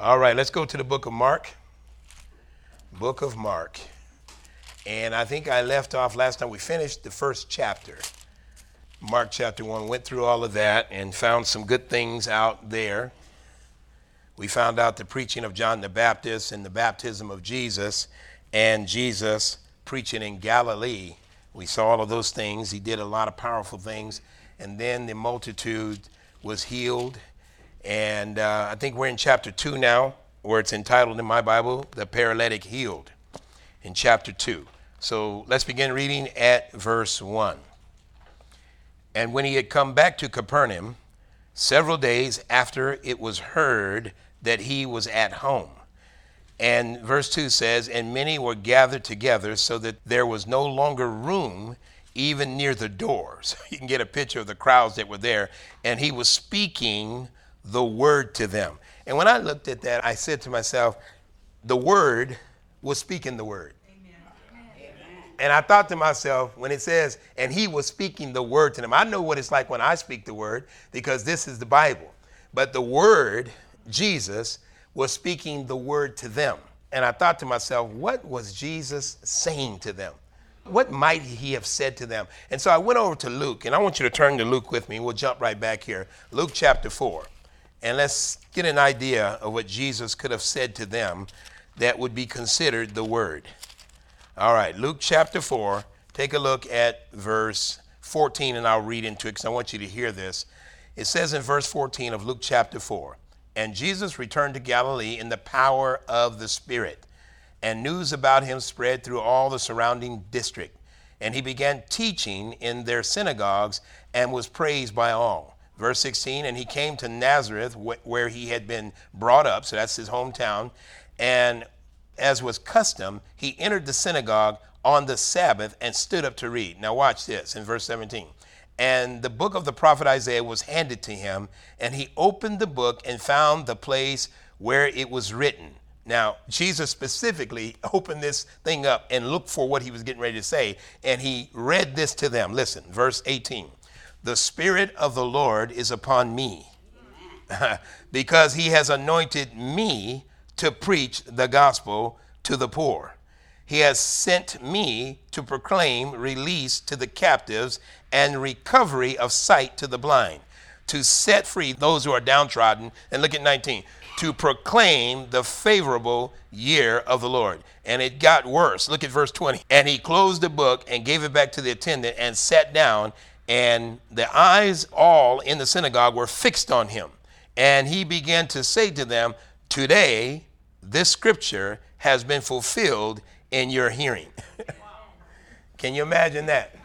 All right, let's go to the book of Mark. Book of Mark. And I think I left off last time we finished the first chapter. Mark chapter 1 went through all of that and found some good things out there. We found out the preaching of John the Baptist and the baptism of Jesus and Jesus preaching in Galilee. We saw all of those things. He did a lot of powerful things. And then the multitude was healed. And uh, I think we're in chapter 2 now, where it's entitled in my Bible, The Paralytic Healed, in chapter 2. So let's begin reading at verse 1. And when he had come back to Capernaum, several days after it was heard that he was at home. And verse 2 says, And many were gathered together so that there was no longer room even near the doors. you can get a picture of the crowds that were there. And he was speaking the word to them. And when I looked at that, I said to myself, The word was speaking the word. And I thought to myself, when it says, and he was speaking the word to them, I know what it's like when I speak the word because this is the Bible. But the word, Jesus, was speaking the word to them. And I thought to myself, what was Jesus saying to them? What might he have said to them? And so I went over to Luke, and I want you to turn to Luke with me. We'll jump right back here. Luke chapter 4. And let's get an idea of what Jesus could have said to them that would be considered the word. All right, Luke chapter 4. Take a look at verse 14, and I'll read into it because I want you to hear this. It says in verse 14 of Luke chapter 4 And Jesus returned to Galilee in the power of the Spirit, and news about him spread through all the surrounding district. And he began teaching in their synagogues and was praised by all. Verse 16 And he came to Nazareth, where he had been brought up, so that's his hometown. And as was custom, he entered the synagogue on the Sabbath and stood up to read. Now, watch this in verse 17. And the book of the prophet Isaiah was handed to him, and he opened the book and found the place where it was written. Now, Jesus specifically opened this thing up and looked for what he was getting ready to say, and he read this to them. Listen, verse 18 The Spirit of the Lord is upon me, because he has anointed me to preach the gospel to the poor. He has sent me to proclaim release to the captives and recovery of sight to the blind, to set free those who are downtrodden. And look at 19 to proclaim the favorable year of the Lord. And it got worse. Look at verse 20. And he closed the book and gave it back to the attendant and sat down. And the eyes all in the synagogue were fixed on him. And he began to say to them, Today this scripture has been fulfilled in your hearing. Can you imagine that?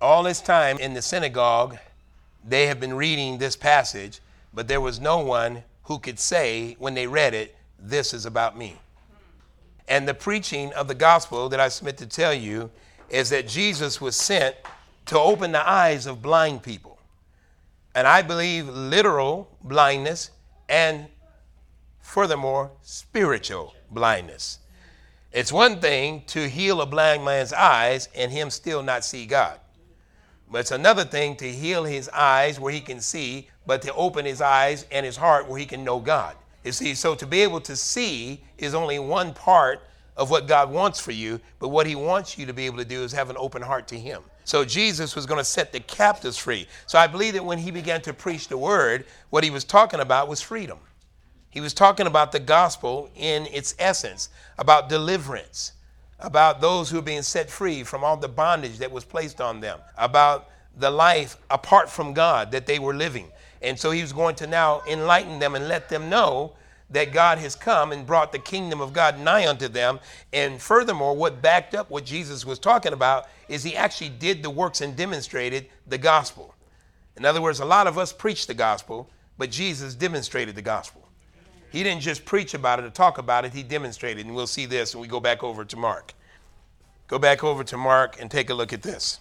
All this time in the synagogue, they have been reading this passage, but there was no one who could say, when they read it, this is about me. And the preaching of the gospel that I submit to tell you is that Jesus was sent to open the eyes of blind people. And I believe literal blindness and furthermore, spiritual blindness. It's one thing to heal a blind man's eyes and him still not see God. But it's another thing to heal his eyes where he can see, but to open his eyes and his heart where he can know God. You see, so to be able to see is only one part of what God wants for you, but what he wants you to be able to do is have an open heart to him. So Jesus was going to set the captives free. So I believe that when he began to preach the word, what he was talking about was freedom. He was talking about the gospel in its essence, about deliverance, about those who are being set free from all the bondage that was placed on them, about the life apart from God that they were living. And so he was going to now enlighten them and let them know that God has come and brought the kingdom of God nigh unto them. And furthermore, what backed up what Jesus was talking about is he actually did the works and demonstrated the gospel. In other words, a lot of us preach the gospel, but Jesus demonstrated the gospel. He didn't just preach about it or talk about it, he demonstrated. And we'll see this when we go back over to Mark. Go back over to Mark and take a look at this.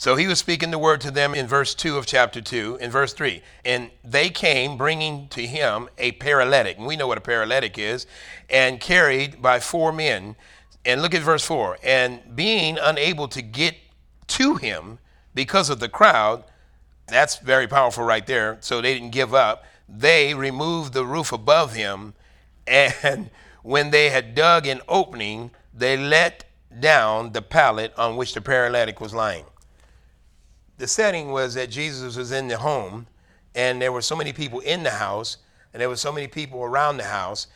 So he was speaking the word to them in verse 2 of chapter 2. In verse 3, and they came bringing to him a paralytic. And we know what a paralytic is, and carried by four men. And look at verse 4. And being unable to get to him because of the crowd, that's very powerful right there. So they didn't give up they removed the roof above him, and when they had dug an opening, they let down the pallet on which the paralytic was lying. The setting was that Jesus was in the home, and there were so many people in the house, and there were so many people around the house,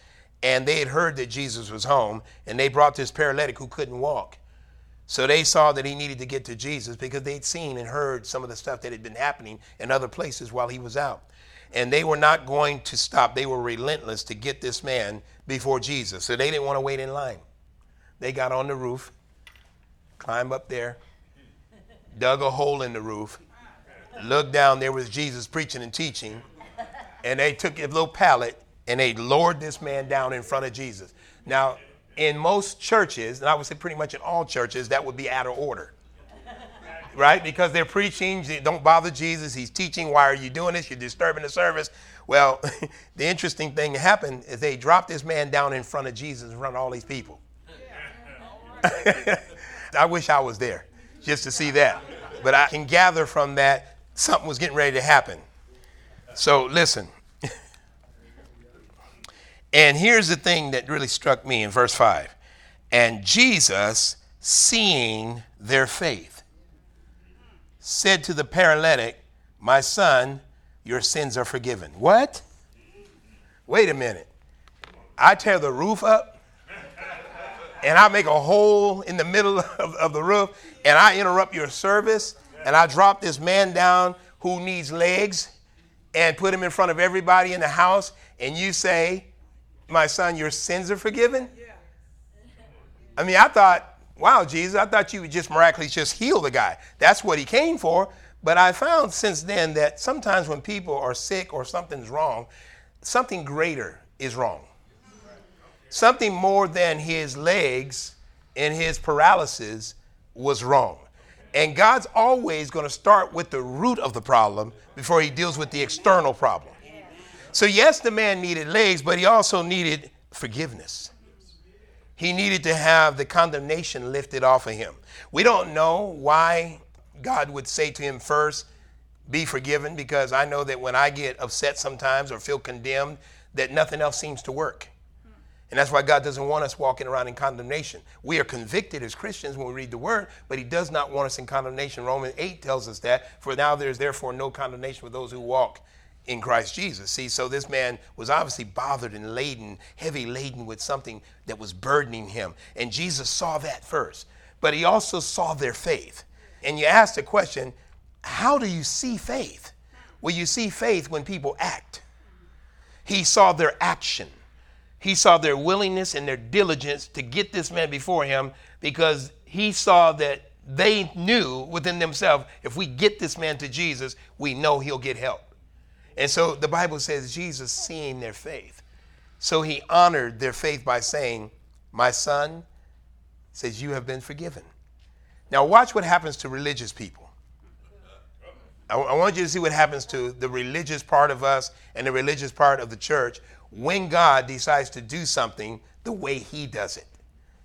and they had heard that Jesus was home, and they brought this paralytic who couldn't walk. So they saw that he needed to get to Jesus because they'd seen and heard some of the stuff that had been happening in other places while he was out. And they were not going to stop. They were relentless to get this man before Jesus. So they didn't want to wait in line. They got on the roof, climbed up there, dug a hole in the roof, looked down. There was Jesus preaching and teaching. And they took a little pallet and they lowered this man down in front of Jesus. Now, in most churches, and I would say pretty much in all churches, that would be out of order. Right? Because they're preaching, don't bother Jesus, he's teaching, why are you doing this? You're disturbing the service. Well, the interesting thing that happened is they dropped this man down in front of Jesus, in front of all these people. I wish I was there just to see that. But I can gather from that something was getting ready to happen. So listen, and here's the thing that really struck me in verse 5 And Jesus, seeing their faith, said to the paralytic, My son, your sins are forgiven. What? Wait a minute. I tear the roof up and I make a hole in the middle of, of the roof and I interrupt your service and I drop this man down who needs legs and put him in front of everybody in the house and you say, my son, your sins are forgiven? I mean, I thought, wow, Jesus, I thought you would just miraculously just heal the guy. That's what he came for. But I found since then that sometimes when people are sick or something's wrong, something greater is wrong. Something more than his legs and his paralysis was wrong. And God's always going to start with the root of the problem before he deals with the external problem. So, yes, the man needed legs, but he also needed forgiveness. He needed to have the condemnation lifted off of him. We don't know why God would say to him first, be forgiven, because I know that when I get upset sometimes or feel condemned, that nothing else seems to work. And that's why God doesn't want us walking around in condemnation. We are convicted as Christians when we read the word, but He does not want us in condemnation. Romans 8 tells us that. For now there is therefore no condemnation for those who walk in Christ Jesus. See, so this man was obviously bothered and laden, heavy laden with something that was burdening him. And Jesus saw that first. But he also saw their faith. And you ask the question, how do you see faith? Well, you see faith when people act. He saw their action. He saw their willingness and their diligence to get this man before him because he saw that they knew within themselves if we get this man to Jesus, we know he'll get help. And so the Bible says Jesus seeing their faith. So he honored their faith by saying, My son says, You have been forgiven. Now, watch what happens to religious people. I, I want you to see what happens to the religious part of us and the religious part of the church when God decides to do something the way he does it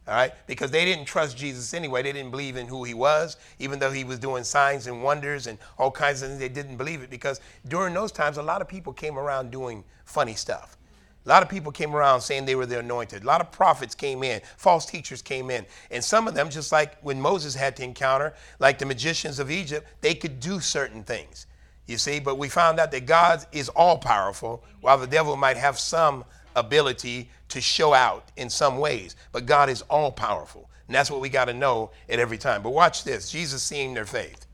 all right? Because they didn't trust Jesus anyway. They didn't believe in who he was, even though he was doing signs and wonders and all kinds of things. They didn't believe it because during those times, a lot of people came around doing funny stuff. A lot of people came around saying they were the anointed. A lot of prophets came in, false teachers came in. And some of them, just like when Moses had to encounter, like the magicians of Egypt, they could do certain things. You see, but we found out that God is all powerful, while the devil might have some ability to show out in some ways. But God is all powerful. And that's what we got to know at every time. But watch this Jesus seeing their faith.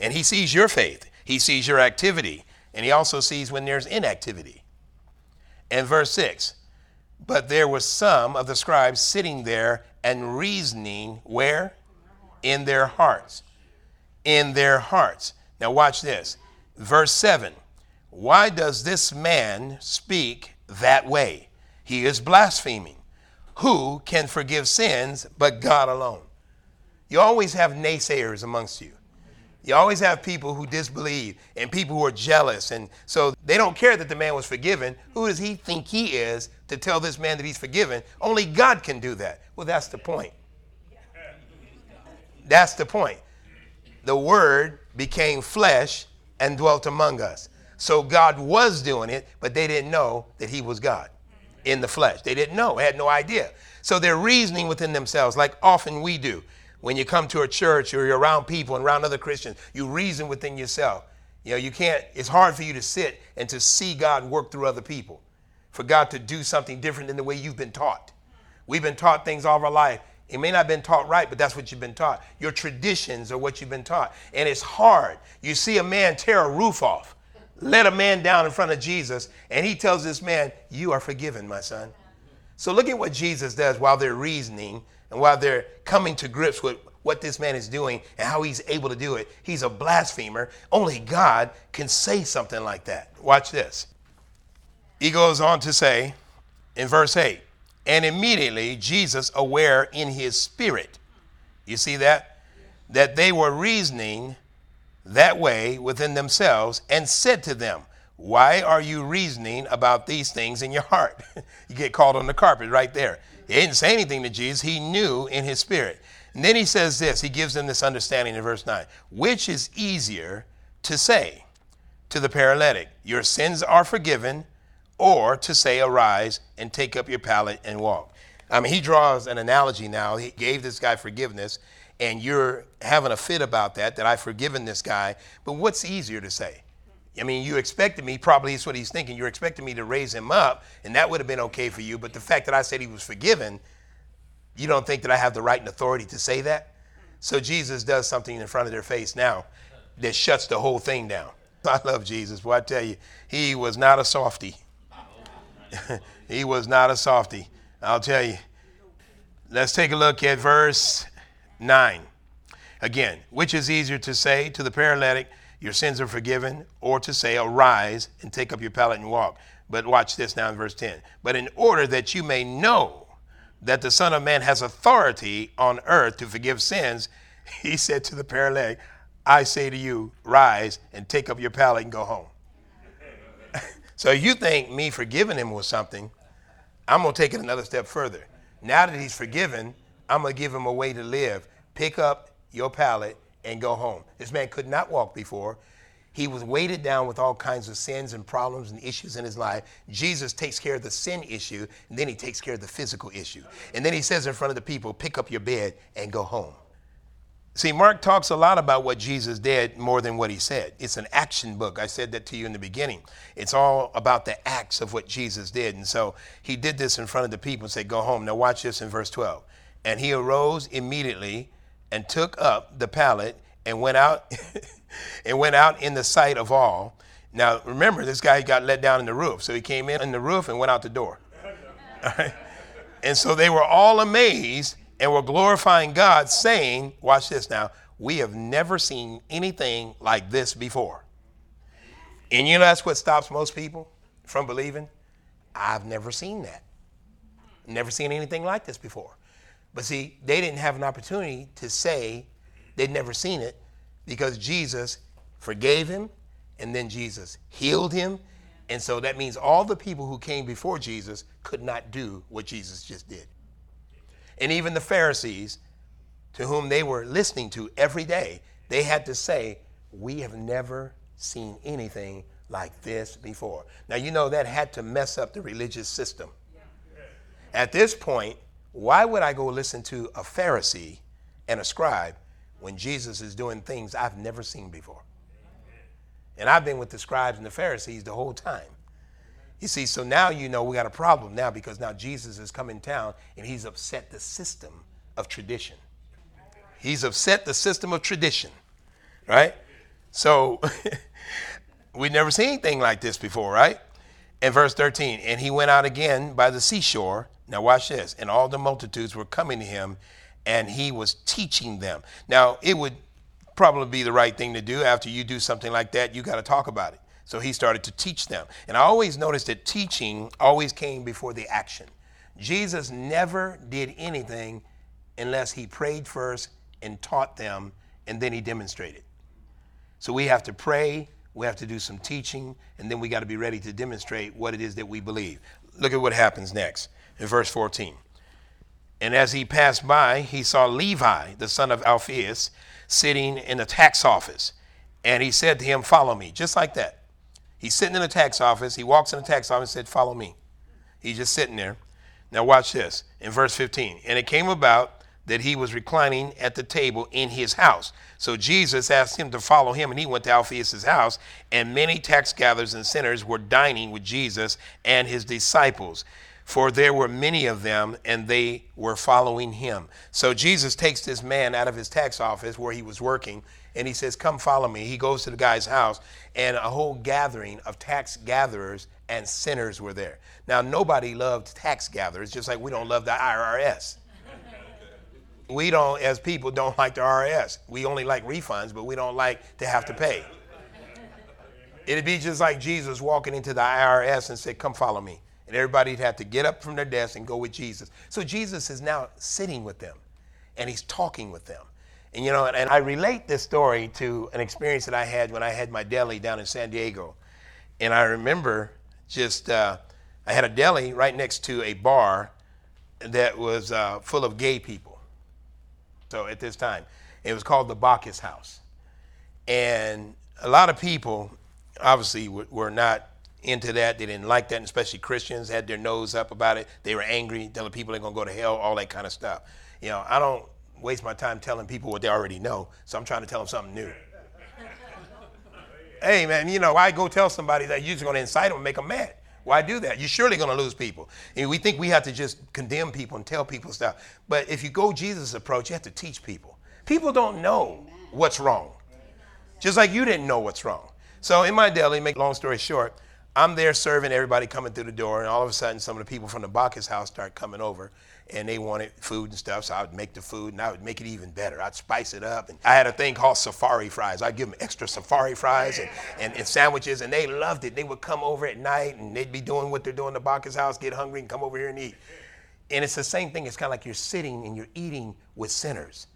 And he sees your faith, he sees your activity, and he also sees when there's inactivity. And verse 6 But there were some of the scribes sitting there and reasoning where? In their hearts. In their hearts. Now, watch this. Verse 7 Why does this man speak that way? he is blaspheming. Who can forgive sins but God alone? You always have naysayers amongst you. You always have people who disbelieve and people who are jealous. And so they don't care that the man was forgiven. Who does he think he is to tell this man that he's forgiven? Only God can do that. Well, that's the point. That's the point. The word became flesh and dwelt among us. So God was doing it, but they didn't know that he was God in the flesh. They didn't know, had no idea. So they're reasoning within themselves, like often we do. When you come to a church or you're around people and around other Christians, you reason within yourself. You know, you can't, it's hard for you to sit and to see God work through other people, for God to do something different than the way you've been taught. We've been taught things all our life. It may not have been taught right, but that's what you've been taught. Your traditions are what you've been taught. And it's hard. You see a man tear a roof off, let a man down in front of Jesus, and he tells this man, You are forgiven, my son. So look at what Jesus does while they're reasoning and while they're coming to grips with what this man is doing and how he's able to do it. He's a blasphemer. Only God can say something like that. Watch this. He goes on to say in verse 8, and immediately Jesus, aware in his spirit, you see that? That they were reasoning that way within themselves and said to them, Why are you reasoning about these things in your heart? you get called on the carpet right there. He didn't say anything to Jesus, he knew in his spirit. And then he says this, he gives them this understanding in verse 9 which is easier to say to the paralytic, Your sins are forgiven, or to say, Arise and take up your pallet and walk. I mean, he draws an analogy now. He gave this guy forgiveness, and you're having a fit about that, that I've forgiven this guy. But what's easier to say? I mean, you expected me, probably that's what he's thinking, you're expecting me to raise him up, and that would have been okay for you. But the fact that I said he was forgiven, you don't think that I have the right and authority to say that? So Jesus does something in front of their face now that shuts the whole thing down. I love Jesus. Boy, I tell you, he was not a softy. he was not a softy. I'll tell you. Let's take a look at verse 9. Again, which is easier to say to the paralytic, Your sins are forgiven, or to say, Arise and take up your pallet and walk? But watch this now in verse 10. But in order that you may know that the Son of Man has authority on earth to forgive sins, he said to the paralytic, I say to you, rise and take up your pallet and go home. so you think me forgiving him was something, I'm going to take it another step further. Now that he's forgiven, I'm going to give him a way to live. Pick up your pallet and go home. This man could not walk before. He was weighted down with all kinds of sins and problems and issues in his life. Jesus takes care of the sin issue, and then he takes care of the physical issue. And then he says in front of the people, Pick up your bed and go home. See, Mark talks a lot about what Jesus did more than what he said. It's an action book. I said that to you in the beginning. It's all about the acts of what Jesus did. And so he did this in front of the people and said, Go home. Now, watch this in verse 12. And he arose immediately and took up the pallet and went out and went out in the sight of all. Now, remember, this guy got let down in the roof. So he came in in the roof and went out the door. And so they were all amazed and were glorifying God, saying, Watch this now, we have never seen anything like this before. And you know that's what stops most people from believing? I've never seen that. Never seen anything like this before. But see, they didn't have an opportunity to say they'd never seen it because Jesus forgave him and then Jesus healed him. And so that means all the people who came before Jesus could not do what Jesus just did. And even the Pharisees, to whom they were listening to every day, they had to say, We have never seen anything like this before. Now, you know that had to mess up the religious system. At this point, why would I go listen to a Pharisee and a scribe when Jesus is doing things I've never seen before. And I've been with the scribes and the Pharisees the whole time. You see, so now you know we got a problem now because now Jesus has come in town and he's upset the system of tradition. He's upset the system of tradition, right? So we've never seen anything like this before, right? In verse 13, and he went out again by the seashore. Now watch this. And all the multitudes were coming to him and he was teaching them. Now, it would probably be the right thing to do after you do something like that, you got to talk about it. So he started to teach them. And I always noticed that teaching always came before the action. Jesus never did anything unless he prayed first and taught them, and then he demonstrated. So we have to pray, we have to do some teaching, and then we got to be ready to demonstrate what it is that we believe. Look at what happens next in verse 14. And as he passed by, he saw Levi, the son of Alphaeus, sitting in a tax office. And he said to him, Follow me, just like that. He's sitting in the tax office. He walks in the tax office and said, Follow me. He's just sitting there. Now, watch this in verse 15. And it came about that he was reclining at the table in his house. So Jesus asked him to follow him, and he went to Alphaeus' house. And many tax gatherers and sinners were dining with Jesus and his disciples, for there were many of them, and they were following him. So Jesus takes this man out of his tax office where he was working, and he says, Come follow me. He goes to the guy's house, and a whole gathering of tax gatherers and sinners were there. Now, nobody loved tax gatherers, just like we don't love the IRS we don't, as people, don't like the RS. We only like refunds, but we don't like to have to pay. It'd be just like Jesus walking into the IRS and said, Come follow me. And everybody'd have to get up from their desk and go with Jesus. So Jesus is now sitting with them and he's talking with them. And you know, and I relate this story to an experience that I had when I had my deli down in San Diego. And I remember just, uh, I had a deli right next to a bar that was uh, full of gay people. So at this time, it was called the Bacchus House. And a lot of people obviously were not into that. They didn't like that, especially Christians had their nose up about it. They were angry, telling people they're going to go to hell, all that kind of stuff. You know, I don't waste my time telling people what they already know, so I'm trying to tell them something new. hey, man, you know, why go tell somebody that you're just going to incite them and make them mad? Why do that? You're surely going to lose people. And we think we have to just condemn people and tell people stuff. But if you go Jesus' approach, you have to teach people. People don't know what's wrong. Just like you didn't know what's wrong. So in my deli, make long story short, I'm there serving everybody coming through the door, and all of a sudden, some of the people from the Bacchus house start coming over and they wanted food and stuff, so I would make the food and I would make it even better. I'd spice it up. And I had a thing called safari fries. I'd give them extra safari fries and, and, and, sandwiches, and they loved it. They would come over at night and they'd be doing what they're doing at the Bacchus house, get hungry and come over here and eat. And it's the same thing. It's kind of like you're sitting and you're eating with sinners.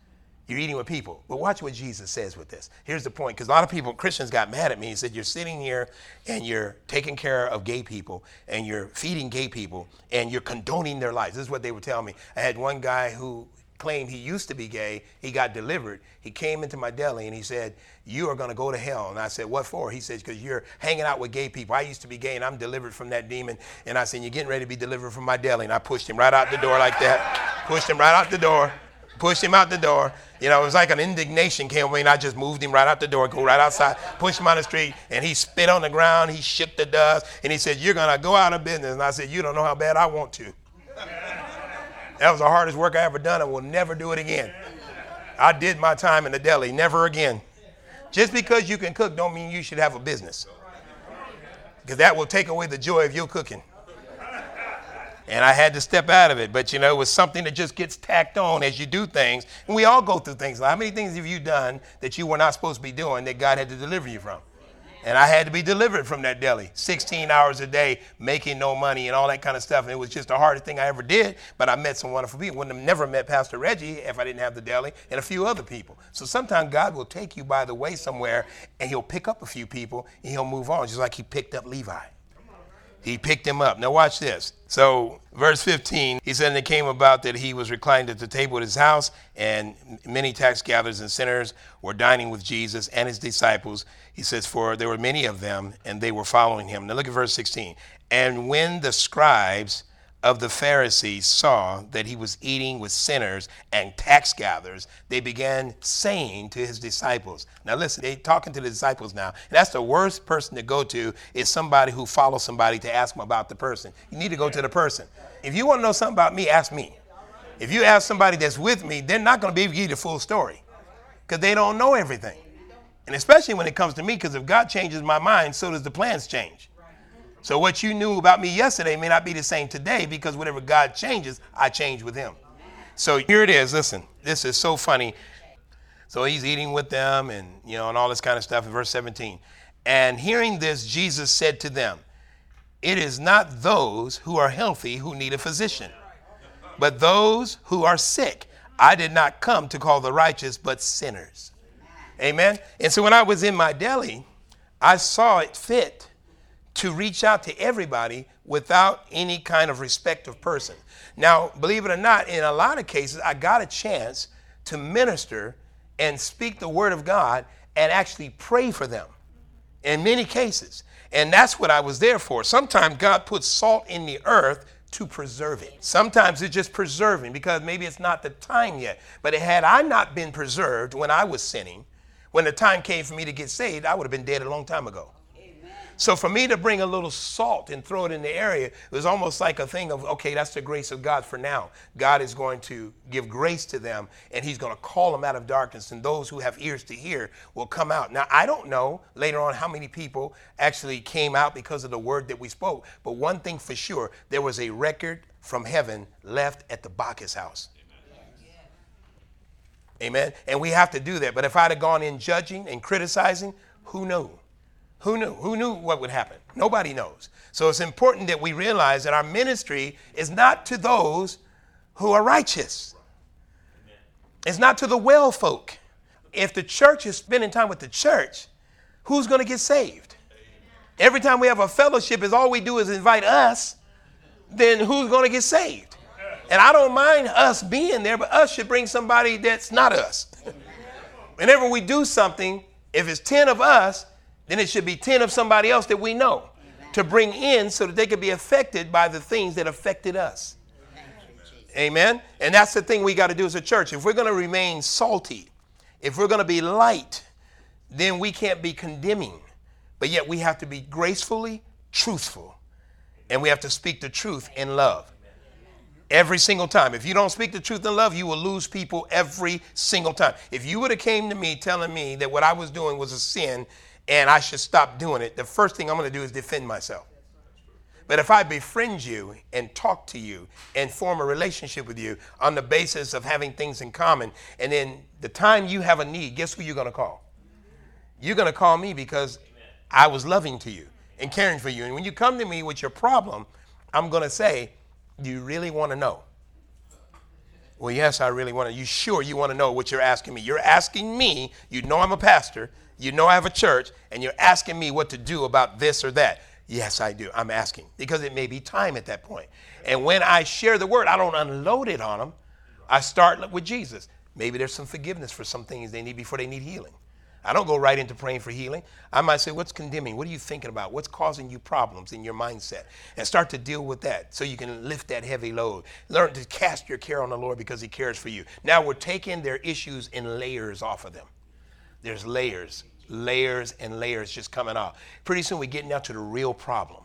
You're eating with people. But watch what Jesus says with this. Here's the point because a lot of people, Christians, got mad at me. He said, You're sitting here and you're taking care of gay people and you're feeding gay people and you're condoning their lives. This is what they would tell me. I had one guy who claimed he used to be gay. He got delivered. He came into my deli and he said, You are going to go to hell. And I said, What for? He says, Because you're hanging out with gay people. I used to be gay and I'm delivered from that demon. And I said, You're getting ready to be delivered from my deli. And I pushed him right out the door like that. pushed him right out the door pushed him out the door. You know, it was like an indignation came over me, and I just moved him right out the door, go right outside, pushed him on the street, and he spit on the ground, he shook the dust, and he said, You're gonna go out of business. And I said, You don't know how bad I want to. that was the hardest work I ever done. I will never do it again. I did my time in the deli, never again. Just because you can cook don't mean you should have a business. Because that will take away the joy of your cooking and I had to step out of it. But you know, it was something that just gets tacked on as you do things. And we all go through things. How many things have you done that you were not supposed to be doing that God had to deliver you from? And I had to be delivered from that deli 16 hours a day, making no money and all that kind of stuff. And it was just the hardest thing I ever did. But I met some wonderful people. Wouldn't have never met Pastor Reggie if I didn't have the deli and a few other people. So sometimes God will take you by the way somewhere and he'll pick up a few people and he'll move on, just like he picked up Levi. He picked him up. Now, watch this. So, verse 15, he said, And it came about that he was reclined at the table at his house, and many tax gatherers and sinners were dining with Jesus and his disciples. He says, For there were many of them, and they were following him. Now, look at verse 16. And when the scribes, of the Pharisees saw that he was eating with sinners and tax gatherers, they began saying to his disciples. Now listen, they talking to the disciples now. And that's the worst person to go to is somebody who follows somebody to ask them about the person. You need to go to the person. If you want to know something about me, ask me. If you ask somebody that's with me, they're not going to be able to give you the full story because they don't know everything. And especially when it comes to me, because if God changes my mind, so does the plans change. So what you knew about me yesterday may not be the same today because whatever God changes, I change with him. So here it is. Listen, this is so funny. So he's eating with them and you know and all this kind of stuff in verse 17. And hearing this, Jesus said to them, It is not those who are healthy who need a physician, but those who are sick. I did not come to call the righteous, but sinners. Amen. And so when I was in my deli, I saw it fit to reach out to everybody without any kind of respect of person. Now, believe it or not, in a lot of cases, I got a chance to minister and speak the word of God and actually pray for them in many cases. And that's what I was there for. Sometimes God puts salt in the earth to preserve it. Sometimes it's just preserving because maybe it's not the time yet. But had I not been preserved when I was sinning, when the time came for me to get saved, I would have been dead a long time ago. So for me to bring a little salt and throw it in the area, it was almost like a thing of, okay, that's the grace of God for now. God is going to give grace to them and he's going to call them out of darkness and those who have ears to hear will come out. Now, I don't know later on how many people actually came out because of the word that we spoke, but one thing for sure, there was a record from heaven left at the Bacchus house. Amen. And we have to do that. But if I'd have gone in judging and criticizing, who knew? Who knew? Who knew what would happen? Nobody knows. So it's important that we realize that our ministry is not to those who are righteous. It's not to the well folk. If the church is spending time with the church, who's going to get saved? Every time we have a fellowship, is all we do is invite us, then who's going to get saved? And I don't mind us being there, but us should bring somebody that's not us. Whenever we do something, if it's 10 of us, then it should be 10 of somebody else that we know Amen. to bring in so that they could be affected by the things that affected us. Amen. And that's the thing we got to do as a church. If we're going to remain salty, if we're going to be light, then we can't be condemning. But yet we have to be gracefully truthful. And we have to speak the truth in love. Every single time. If you don't speak the truth in love, you will lose people every single time. If you would have came to me telling me that what I was doing was a sin and I should stop doing it, the first thing I'm going to do is defend myself. But if I befriend you and talk to you and form a relationship with you on the basis of having things in common, and then the time you have a need, guess who you're going to call? You're going to call me because I was loving to you and caring for you. And when you come to me with your problem, I'm going to say, Do you really want to know? Well, yes, I really want to. You sure you want to know what you're asking me? You're asking me, you know I'm a pastor, you know I have a church, and you're asking me what to do about this or that. Yes, I do. I'm asking because it may be time at that point. And when I share the word, I don't unload it on them. I start with Jesus. Maybe there's some forgiveness for some things they need before they need healing. I don't go right into praying for healing. I might say, What's condemning? What are you thinking about? What's causing you problems in your mindset? And start to deal with that so you can lift that heavy load. Learn to cast your care on the Lord because He cares for you. Now we're taking their issues in layers off of them. There's layers layers and layers just coming off. Pretty soon we're getting down to the real problem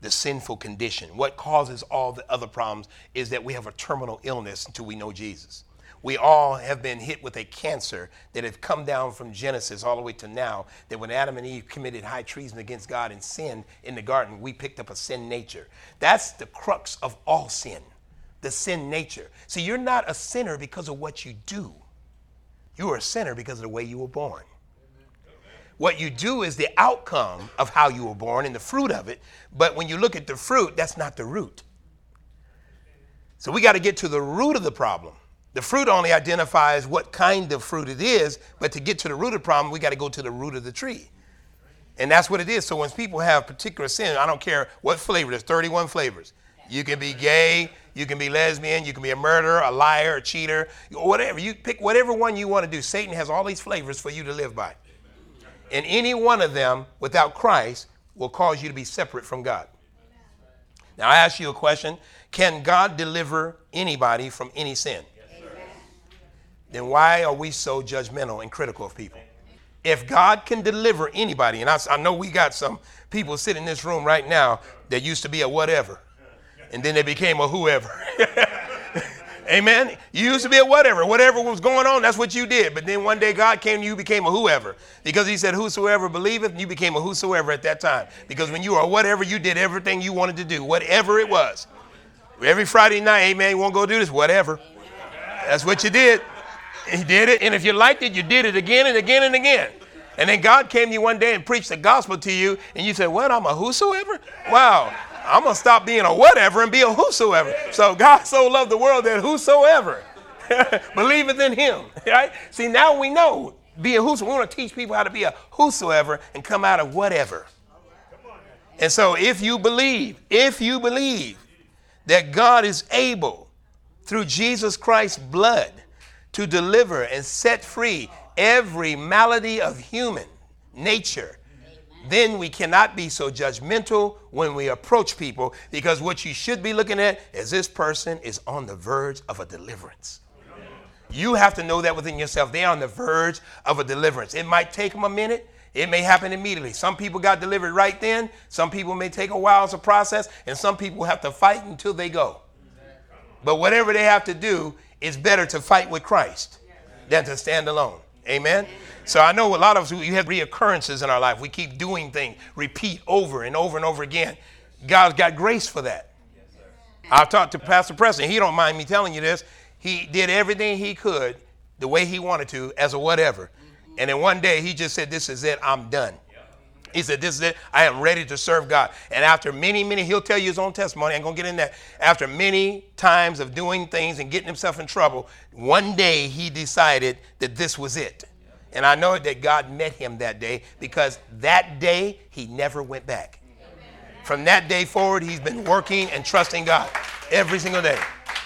the sinful condition. What causes all the other problems is that we have a terminal illness until we know Jesus. We all have been hit with a cancer that have come down from Genesis all the way to now. That when Adam and Eve committed high treason against God and sinned in the garden, we picked up a sin nature. That's the crux of all sin, the sin nature. See, you're not a sinner because of what you do, you are a sinner because of the way you were born. What you do is the outcome of how you were born and the fruit of it. But when you look at the fruit, that's not the root. So we got to get to the root of the problem. The fruit only identifies what kind of fruit it is, but to get to the root of the problem, we got to go to the root of the tree. And that's what it is. So when people have particular sin, I don't care what flavor, there's 31 flavors. You can be gay, you can be lesbian, you can be a murderer, a liar, a cheater, whatever. You pick whatever one you want to do. Satan has all these flavors for you to live by. And any one of them without Christ will cause you to be separate from God. Now, I ask you a question Can God deliver anybody from any sin? then why are we so judgmental and critical of people? If God can deliver anybody, and I, I know we got some people sitting in this room right now that used to be a whatever, and then they became a whoever. Amen. You used to be a whatever. Whatever was going on, that's what you did. But then one day God came you became a whoever. Because he said, Whosoever believeth, you became a whosoever at that time. Because when you were whatever, you did everything you wanted to do, whatever it was. Every Friday night, amen, you won't go do this, whatever. That's what you did. He did it. And if you liked it, you did it again and again and again. And then God came to you one day and preached the gospel to you, and you said, What? I'm a whosoever? Wow. I'm going to stop being a whatever and be a whosoever. So God so loved the world that whosoever believeth in him. Right? See, now we know being whosoever. We want to teach people how to be a whosoever and come out of whatever. And so if you believe, if you believe that God is able through Jesus Christ's blood to deliver and set free every malady of human nature then we cannot be so judgmental when we approach people because what you should be looking at is this person is on the verge of a deliverance. You have to know that within yourself. They're on the verge of a deliverance. It might take them a minute. It may happen immediately. Some people got delivered right then. Some people may take a while to process, and some people have to fight until they go. But whatever they have to do, it's better to fight with Christ than to stand alone. Amen. So I know a lot of us, we have reoccurrences in our life. We keep doing things, repeat over and over and over again. God's got grace for that. I've talked to Pastor Preston. He don't mind me telling you this. He did everything he could the way he wanted to as a whatever. And then one day he just said, This is it, I'm done. He said, This is it, I am ready to serve God. And after many, many, he'll tell you his own testimony, I'm gonna get in that. After many times of doing things and getting himself in trouble, one day he decided that this was it. And I know that God met him that day because that day he never went back. From that day forward, he's been working and trusting God every single day.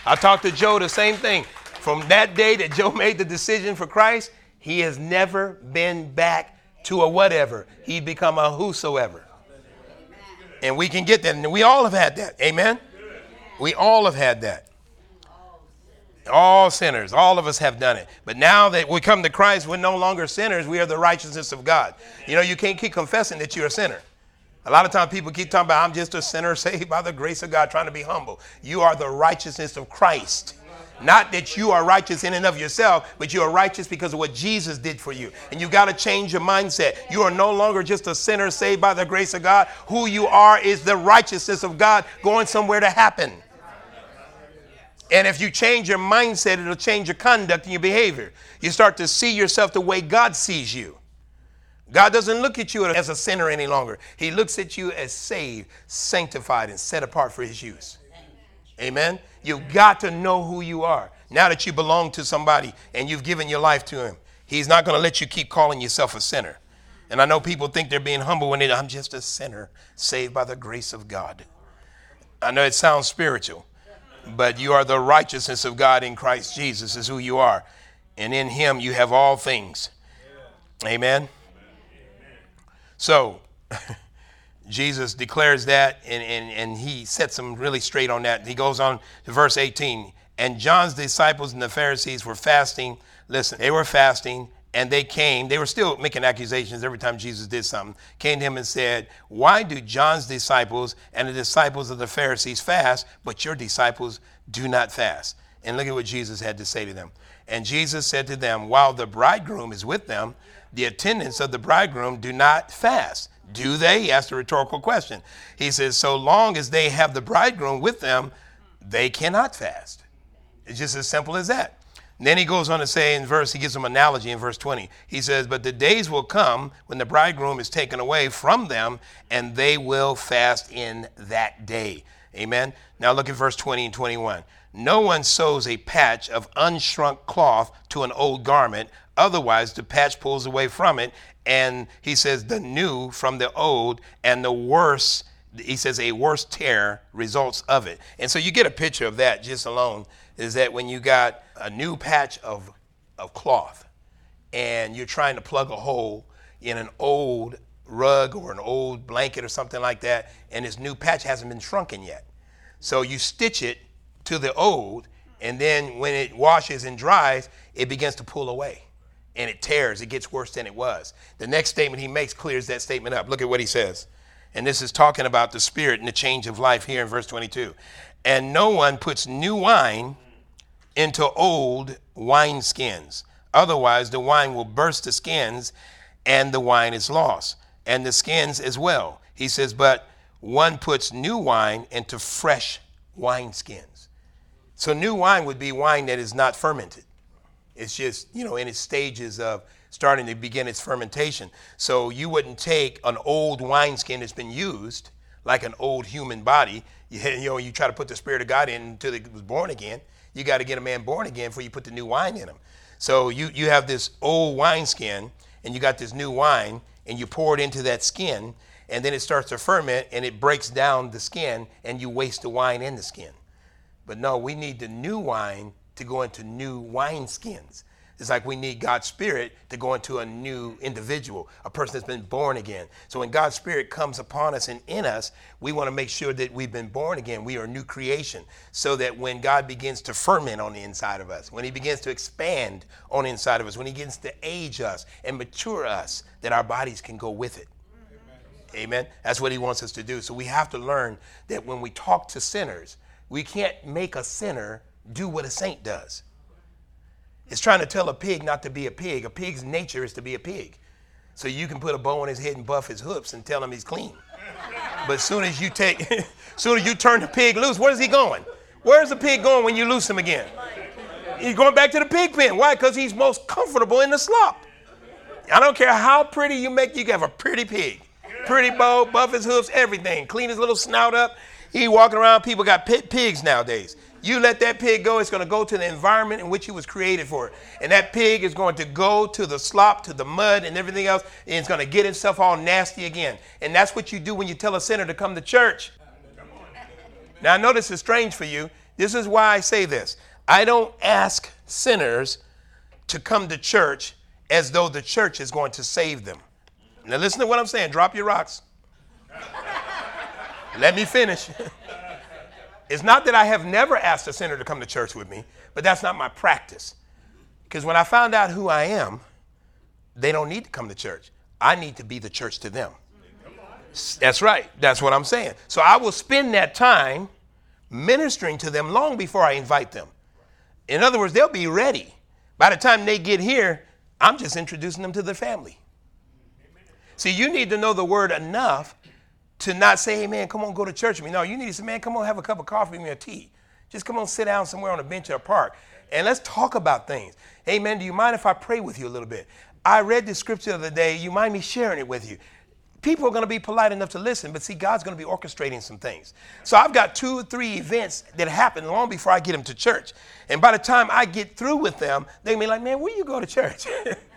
I talked to Joe the same thing. From that day that Joe made the decision for Christ, he has never been back to a whatever. he'd become a whosoever. And we can get that. And we all have had that. Amen. We all have had that. All sinners. All of us have done it. But now that we come to Christ, we're no longer sinners. We are the righteousness of God. You know, you can't keep confessing that you're a sinner. A lot of times people keep talking about, I'm just a sinner saved by the grace of God, trying to be humble. You are the righteousness of Christ. Not that you are righteous in and of yourself, but you are righteous because of what Jesus did for you. And you got to change your mindset. You are no longer just a sinner saved by the grace of God. Who you are is the righteousness of God going somewhere to happen. And if you change your mindset, it'll change your conduct and your behavior. You start to see yourself the way God sees you. God doesn't look at you as a sinner any longer. He looks at you as saved, sanctified, and set apart for his use. Amen. You've got to know who you are. Now that you belong to somebody and you've given your life to him, he's not going to let you keep calling yourself a sinner. And I know people think they're being humble when they I'm just a sinner saved by the grace of God. I know it sounds spiritual, but you are the righteousness of God in Christ Jesus, is who you are. And in Him you have all things. Amen. So, Jesus declares that and, and, and he sets them really straight on that. He goes on to verse 18. And John's disciples and the Pharisees were fasting. Listen, they were fasting and they came. They were still making accusations every time Jesus did something. Came to him and said, Why do John's disciples and the disciples of the Pharisees fast, but your disciples do not fast? And look at what Jesus had to say to them. And Jesus said to them, While the bridegroom is with them, the attendants of the bridegroom do not fast. Do they? He asked a rhetorical question. He says, So long as they have the bridegroom with them, they cannot fast. It's just as simple as that. And then he goes on to say in verse, he gives them an analogy in verse 20. He says, But the days will come when the bridegroom is taken away from them, and they will fast in that day. Amen. Now look at verse 20 and 21. No one sews a patch of unshrunk cloth to an old garment, otherwise the patch pulls away from it, and he says the new from the old, and the worse, he says a worse tear results of it. And so you get a picture of that just alone, is that when you got a new patch of, of cloth and you're trying to plug a hole in an old rug or an old blanket or something like that, and this new patch hasn't been shrunken yet. So you stitch it to the old, and then when it washes and dries, it begins to pull away and it tears. It gets worse than it was. The next statement he makes clears that statement up. Look at what he says. And this is talking about the spirit and the change of life here in verse 22. And no one puts new wine into old wineskins. Otherwise, the wine will burst the skins and the wine is lost, and the skins as well. He says, but one puts new wine into fresh wineskins. So, new wine would be wine that is not fermented. It's just, you know, in its stages of starting to begin its fermentation. So, you wouldn't take an old wineskin that's been used, like an old human body. You, you know, you try to put the Spirit of God in until it was born again. You got to get a man born again before you put the new wine in him. So, you, you have this old wineskin, and you got this new wine, and you pour it into that skin, and then it starts to ferment, and it breaks down the skin, and you waste the wine in the skin. But no, we need the new wine to go into new wine skins. It's like we need God's Spirit to go into a new individual, a person that's been born again. So when God's Spirit comes upon us and in us, we want to make sure that we've been born again. We are a new creation. So that when God begins to ferment on the inside of us, when He begins to expand on the inside of us, when He begins to age us and mature us, that our bodies can go with it. Amen. Amen. That's what He wants us to do. So we have to learn that when we talk to sinners, we can't make a sinner do what a saint does. It's trying to tell a pig not to be a pig. A pig's nature is to be a pig. So you can put a bow on his head and buff his hooves and tell him he's clean. But as soon as you take, soon as you turn the pig loose, where's he going? Where's the pig going when you loose him again? He's going back to the pig pen. Why? Because he's most comfortable in the slop. I don't care how pretty you make, you have a pretty pig. Pretty bow, buff his hooves, everything. Clean his little snout up. He walking around, people got pit pigs nowadays. You let that pig go, it's going to go to the environment in which it was created for. And that pig is going to go to the slop, to the mud, and everything else, and it's going to get itself all nasty again. And that's what you do when you tell a sinner to come to church. Now, I know this is strange for you. This is why I say this I don't ask sinners to come to church as though the church is going to save them. Now, listen to what I'm saying. Drop your rocks. Let me finish. It's not that I have never asked a sinner to come to church with me, but that's not my practice. Because when I found out who I am, they don't need to come to church. I need to be the church to them. That's right. That's what I'm saying. So I will spend that time ministering to them long before I invite them. In other words, they'll be ready. By the time they get here, I'm just introducing them to the family. See, you need to know the word enough to not say, hey, man, come on, go to church with me. No, you need to say, man, come on, have a cup of coffee with me or tea. Just come on, sit down somewhere on a bench at a park and let's talk about things. Hey, man, do you mind if I pray with you a little bit? I read the scripture the other day. You mind me sharing it with you? People are going to be polite enough to listen, but see, God's going to be orchestrating some things. So I've got two or three events that happen long before I get them to church. And by the time I get through with them, they may be like, man, where you go to church?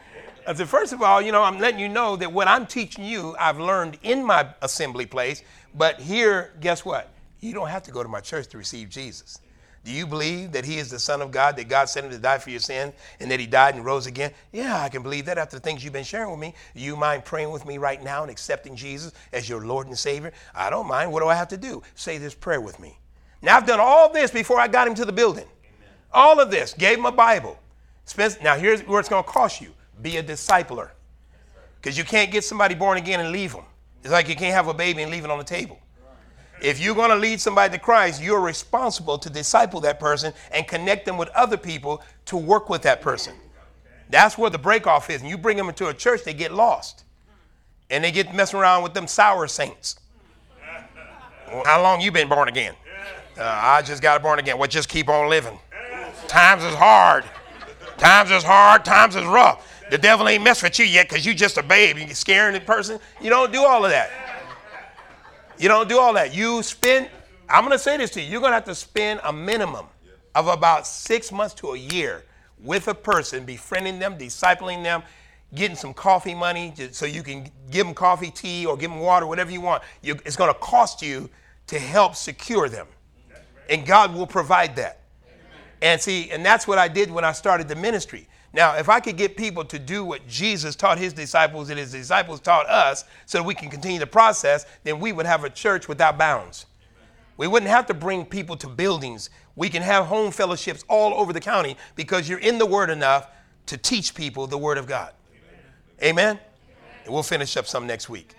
Uh, I said, first of all, you know, I'm letting you know that what I'm teaching you, I've learned in my assembly place. But here, guess what? You don't have to go to my church to receive Jesus. Do you believe that he is the Son of God, that God sent him to die for your sin, and that he died and rose again? Yeah, I can believe that after the things you've been sharing with me. You mind praying with me right now and accepting Jesus as your Lord and Savior? I don't mind. What do I have to do? Say this prayer with me. Now, I've done all this before I got him to the building. Amen. All of this. Gave him a Bible. Now, here's where it's going to cost you be a discipler. Because you can't get somebody born again and leave them. It's like you can't have a baby and leave it on the table. If you're going to lead somebody to Christ, you're responsible to disciple that person and connect them with other people to work with that person. That's where the breakoff is. And you bring them into a church, they get lost. And they get messing around with them sour saints. Well, how long you been born again? Uh, I just got born again. Well, just keep on living. Times is hard. Times is hard. Times is rough. The devil ain't messed with you yet because you just a babe. You're scaring the person. You don't do all of that. You don't do all that. You spend, I'm going to say this to you, you're going to have to spend a minimum of about six months to a year with a person, befriending them, discipling them, getting some coffee money so you can give them coffee, tea, or give them water, whatever you want. You, it's going to cost you to help secure them. And God will provide that. And see, and that's what I did when I started the ministry. Now, if I could get people to do what Jesus taught his disciples and his disciples taught us so we can continue the process, then we would have a church without bounds. We wouldn't have to bring people to buildings. We can have home fellowships all over the county because you're in the Word enough to teach people the Word of God. Amen? Amen? And we'll finish up some next week.